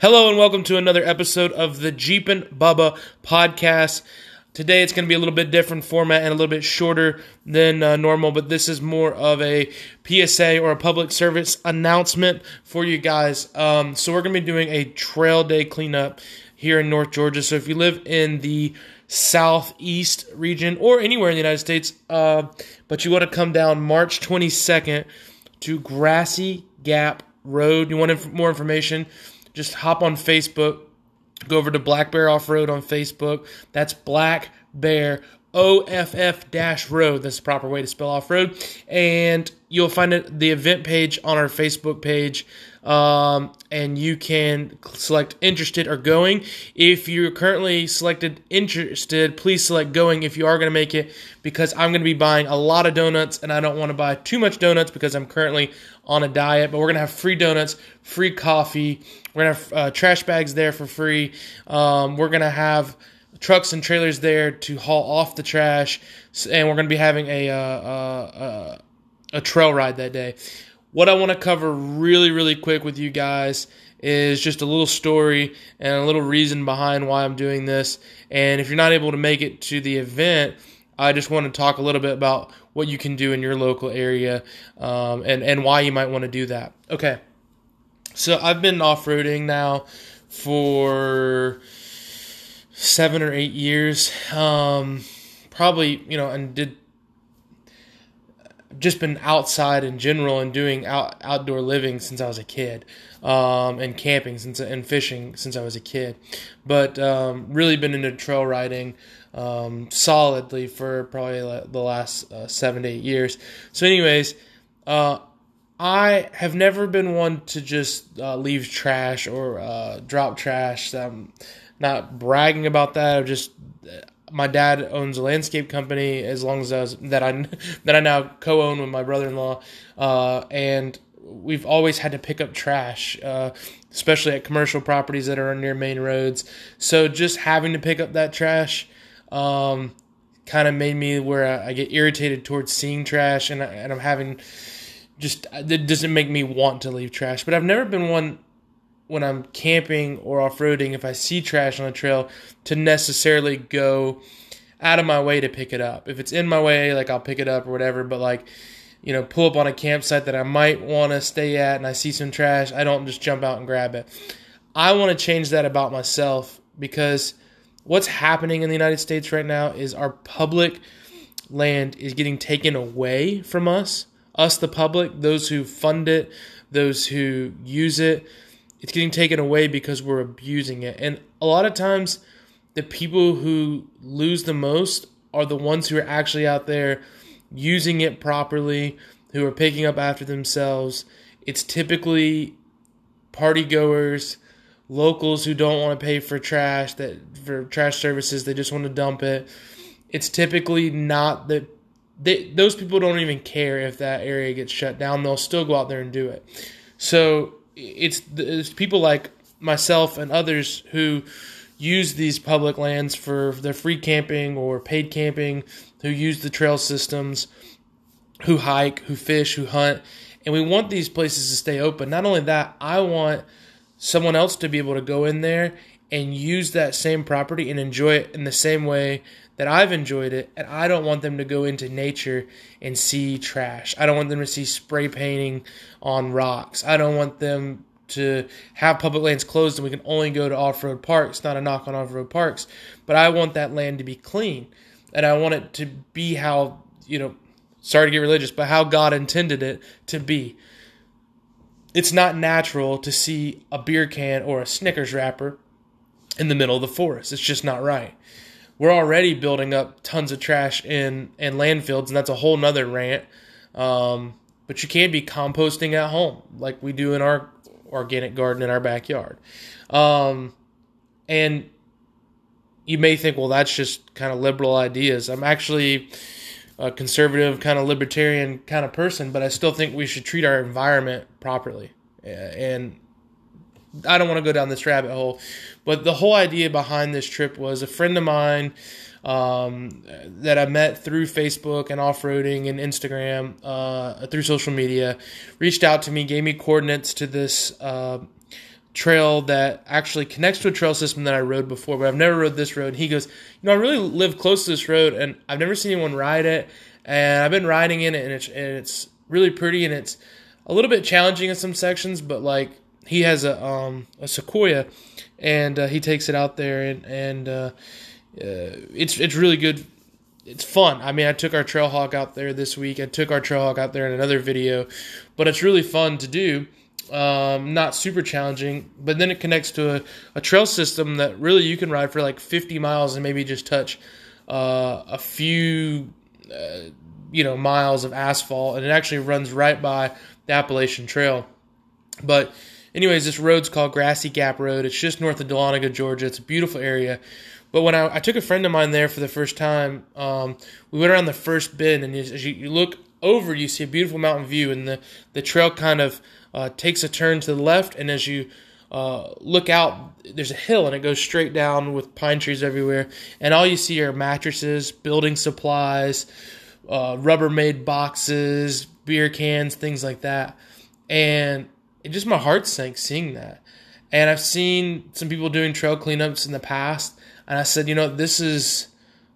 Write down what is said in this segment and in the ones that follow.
Hello and welcome to another episode of the Jeep and Bubba podcast. Today it's going to be a little bit different format and a little bit shorter than uh, normal, but this is more of a PSA or a public service announcement for you guys. Um, so we're going to be doing a trail day cleanup here in North Georgia. So if you live in the southeast region or anywhere in the United States, uh, but you want to come down March 22nd to Grassy Gap Road, you want inf- more information just hop on Facebook, go over to Black Bear Off Road on Facebook. That's Black Bear OFF road. That's the proper way to spell off road. And you'll find it, the event page on our Facebook page. Um, and you can select interested or going. If you're currently selected interested, please select going if you are going to make it because I'm going to be buying a lot of donuts and I don't want to buy too much donuts because I'm currently on a diet. But we're going to have free donuts, free coffee. We're going to have uh, trash bags there for free. Um, we're going to have trucks and trailers there to haul off the trash, and we're going to be having a, uh, uh, a trail ride that day. What I want to cover really, really quick with you guys is just a little story and a little reason behind why I'm doing this. And if you're not able to make it to the event, I just want to talk a little bit about what you can do in your local area um, and, and why you might want to do that. Okay. So I've been off roading now for seven or eight years. Um, probably, you know, and did just been outside in general and doing out, outdoor living since I was a kid, um, and camping since and fishing since I was a kid, but um, really been into trail riding um, solidly for probably the last uh, seven to eight years. So, anyways, uh, I have never been one to just uh, leave trash or uh, drop trash. I'm not bragging about that. i just my dad owns a landscape company as long as I was, that I that I now co-own with my brother-in-law, uh, and we've always had to pick up trash, uh, especially at commercial properties that are near main roads. So just having to pick up that trash um, kind of made me where I, I, get irritated towards seeing trash, and, I, and I'm having just it doesn't make me want to leave trash. But I've never been one when I'm camping or off roading, if I see trash on a trail, to necessarily go out of my way to pick it up. If it's in my way, like I'll pick it up or whatever, but like, you know, pull up on a campsite that I might want to stay at and I see some trash, I don't just jump out and grab it. I want to change that about myself because what's happening in the United States right now is our public land is getting taken away from us, us the public, those who fund it, those who use it it's getting taken away because we're abusing it. And a lot of times, the people who lose the most are the ones who are actually out there using it properly, who are picking up after themselves. It's typically party goers, locals who don't want to pay for trash that for trash services, they just want to dump it. It's typically not that they, those people don't even care if that area gets shut down. They'll still go out there and do it. So it's, it's people like myself and others who use these public lands for their free camping or paid camping, who use the trail systems, who hike, who fish, who hunt. And we want these places to stay open. Not only that, I want someone else to be able to go in there and use that same property and enjoy it in the same way that I've enjoyed it. And I don't want them to go into nature and see trash. I don't want them to see spray painting on rocks. I don't want them to have public lands closed and we can only go to off road parks. Not a knock on off road parks, but I want that land to be clean. And I want it to be how, you know, sorry to get religious, but how God intended it to be. It's not natural to see a beer can or a Snickers wrapper in the middle of the forest. It's just not right. We're already building up tons of trash in, in landfills, and that's a whole nother rant. Um, but you can be composting at home, like we do in our organic garden in our backyard. Um, and you may think, well, that's just kind of liberal ideas. I'm actually a conservative, kind of libertarian kind of person, but I still think we should treat our environment properly. And I don't want to go down this rabbit hole, but the whole idea behind this trip was a friend of mine um, that I met through Facebook and off roading and Instagram uh, through social media reached out to me, gave me coordinates to this uh, trail that actually connects to a trail system that I rode before, but I've never rode this road. He goes, you know, I really live close to this road, and I've never seen anyone ride it, and I've been riding in it, and it's and it's really pretty, and it's a little bit challenging in some sections, but like he has a um a sequoia, and uh, he takes it out there, and and uh, uh, it's it's really good. It's fun. I mean, I took our Trailhawk out there this week. I took our Trailhawk out there in another video, but it's really fun to do. Um, not super challenging, but then it connects to a, a trail system that really you can ride for like 50 miles and maybe just touch uh, a few, uh, you know, miles of asphalt, and it actually runs right by the Appalachian Trail. But, anyways, this road's called Grassy Gap Road. It's just north of Dahlonega, Georgia. It's a beautiful area. But when I, I took a friend of mine there for the first time, um, we went around the first bend, and as you, you look over, you see a beautiful mountain view, and the, the trail kind of uh, takes a turn to the left, and as you uh, look out, there's a hill, and it goes straight down with pine trees everywhere, and all you see are mattresses, building supplies, uh, Rubbermaid boxes, beer cans, things like that, and it just my heart sank seeing that. And I've seen some people doing trail cleanups in the past, and I said, you know, this is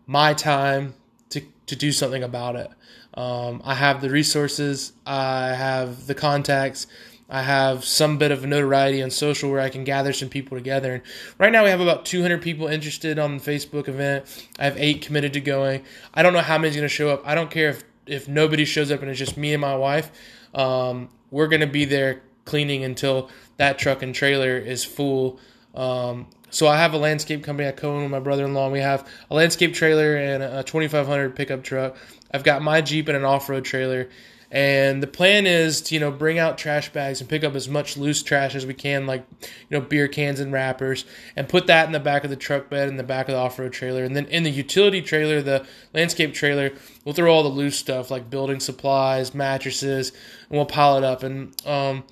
my time to to do something about it. Um, I have the resources, I have the contacts, I have some bit of notoriety on social where I can gather some people together. And right now we have about 200 people interested on the Facebook event. I have eight committed to going. I don't know how many's going to show up. I don't care if if nobody shows up and it's just me and my wife. Um, we're going to be there cleaning until that truck and trailer is full. Um, so I have a landscape company I co-own with my brother-in-law. We have a landscape trailer and a 2500 pickup truck. I've got my Jeep and an off-road trailer. And the plan is to, you know, bring out trash bags and pick up as much loose trash as we can, like, you know, beer cans and wrappers, and put that in the back of the truck bed in the back of the off road trailer. And then in the utility trailer, the landscape trailer, we'll throw all the loose stuff like building supplies, mattresses, and we'll pile it up. And um,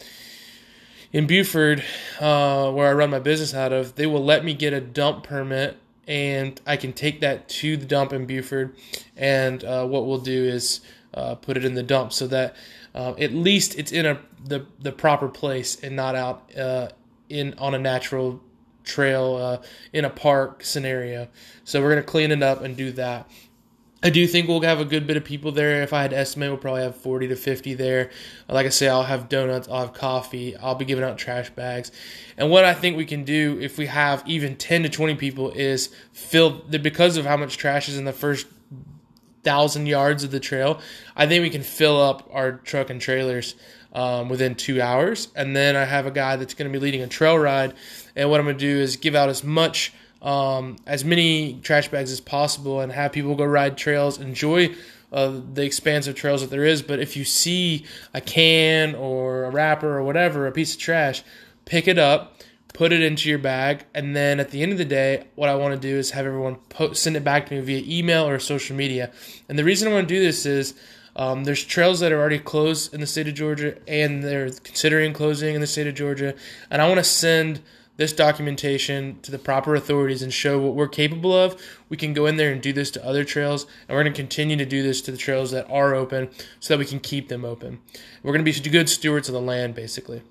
in Buford, uh, where I run my business out of, they will let me get a dump permit and I can take that to the dump in Buford. And uh, what we'll do is uh, put it in the dump so that uh, at least it's in a the the proper place and not out uh, in on a natural trail uh, in a park scenario. So we're gonna clean it up and do that. I do think we'll have a good bit of people there. If I had to estimate, we'll probably have 40 to 50 there. Like I say, I'll have donuts, I'll have coffee, I'll be giving out trash bags. And what I think we can do if we have even 10 to 20 people is fill, the, because of how much trash is in the first thousand yards of the trail, I think we can fill up our truck and trailers um, within two hours. And then I have a guy that's going to be leading a trail ride. And what I'm going to do is give out as much um, as many trash bags as possible and have people go ride trails, enjoy uh, the expansive trails that there is. But if you see a can or a wrapper or whatever, a piece of trash, pick it up, put it into your bag, and then at the end of the day, what I want to do is have everyone send it back to me via email or social media. And the reason I want to do this is. Um, there's trails that are already closed in the state of Georgia, and they're considering closing in the state of Georgia. And I want to send this documentation to the proper authorities and show what we're capable of, we can go in there and do this to other trails, and we're going to continue to do this to the trails that are open so that we can keep them open. We're going to be good stewards of the land, basically.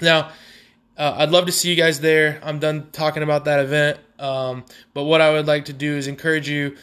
Now, uh, I'd love to see you guys there. I'm done talking about that event, um, but what I would like to do is encourage you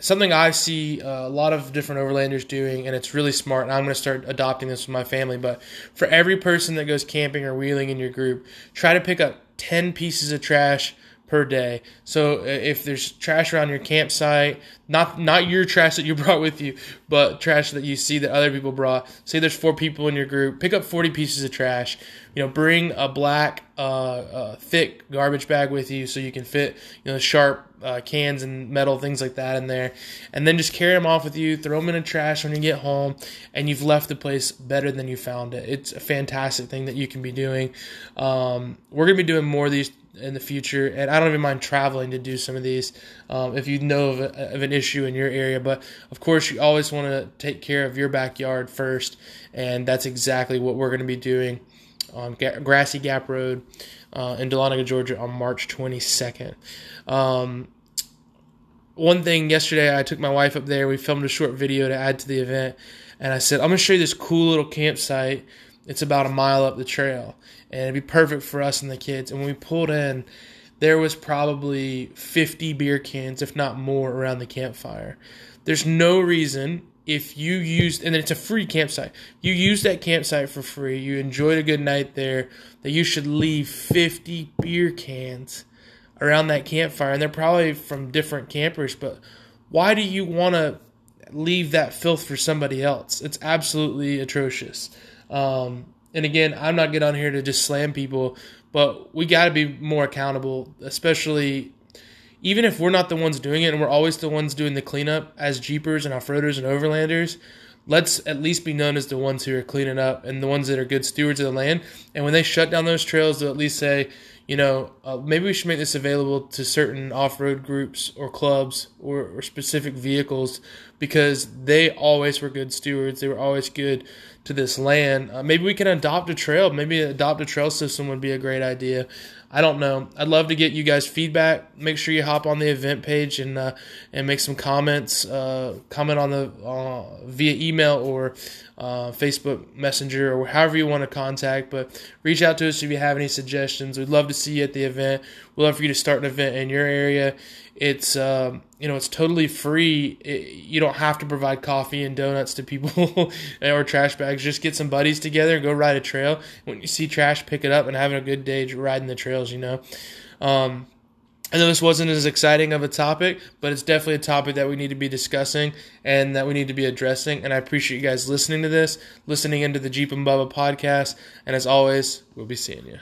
something I see uh, a lot of different overlanders doing, and it's really smart. And I'm going to start adopting this with my family. But for every person that goes camping or wheeling in your group, try to pick up 10 pieces of trash per day. So uh, if there's trash around your campsite, not not your trash that you brought with you, but trash that you see that other people brought. Say there's four people in your group, pick up 40 pieces of trash. You know, bring a black, uh, uh, thick garbage bag with you so you can fit you know sharp uh, cans and metal things like that in there, and then just carry them off with you. Throw them in the trash when you get home, and you've left the place better than you found it. It's a fantastic thing that you can be doing. Um, we're gonna be doing more of these in the future. And I don't even mind traveling to do some of these um, if you know of, of, an issue in your area. But of course, you always want to take care of your backyard first, and that's exactly what we're going to be doing on Grassy Gap Road uh, in Dahlonega, Georgia, on March 22nd. Um, one thing yesterday, I took my wife up there. We filmed a short video to add to the event, and I said, "I'm going to show you this cool little campsite." It's about a mile up the trail, and it'd be perfect for us and the kids. And when we pulled in, there was probably 50 beer cans, if not more, around the campfire. There's no reason if you used, and it's a free campsite, you use that campsite for free, you enjoyed a good night there, that you should leave 50 beer cans around that campfire. And they're probably from different campers, but why do you want to leave that filth for somebody else? It's absolutely atrocious. Um, and again, I'm not getting on here to just slam people, but we got to be more accountable, especially even if we're not the ones doing it and we're always the ones doing the cleanup as Jeepers and off-roaders and overlanders. Let's at least be known as the ones who are cleaning up and the ones that are good stewards of the land. And when they shut down those trails, they'll at least say, you know, uh, maybe we should make this available to certain off road groups or clubs or, or, specific vehicles because they always were good stewards. They were always good to this land. Uh, maybe we can adopt a trail. Maybe adopt a trail system would be a great idea. I don't know. I'd love to get you guys feedback. Make sure you hop on the event page and uh, and make some comments. Uh, comment on the uh, via email or uh, Facebook Messenger or however you want to contact. But reach out to us if you have any suggestions. We'd love to see you at the event. We'd love for you to start an event in your area. It's um, you know it's totally free. It, you don't have to provide coffee and donuts to people or trash bags. Just get some buddies together and go ride a trail. When you see trash, pick it up and having a good day riding the trails. You know. Um, I know this wasn't as exciting of a topic, but it's definitely a topic that we need to be discussing and that we need to be addressing. And I appreciate you guys listening to this, listening into the Jeep and Bubba podcast. And as always, we'll be seeing you.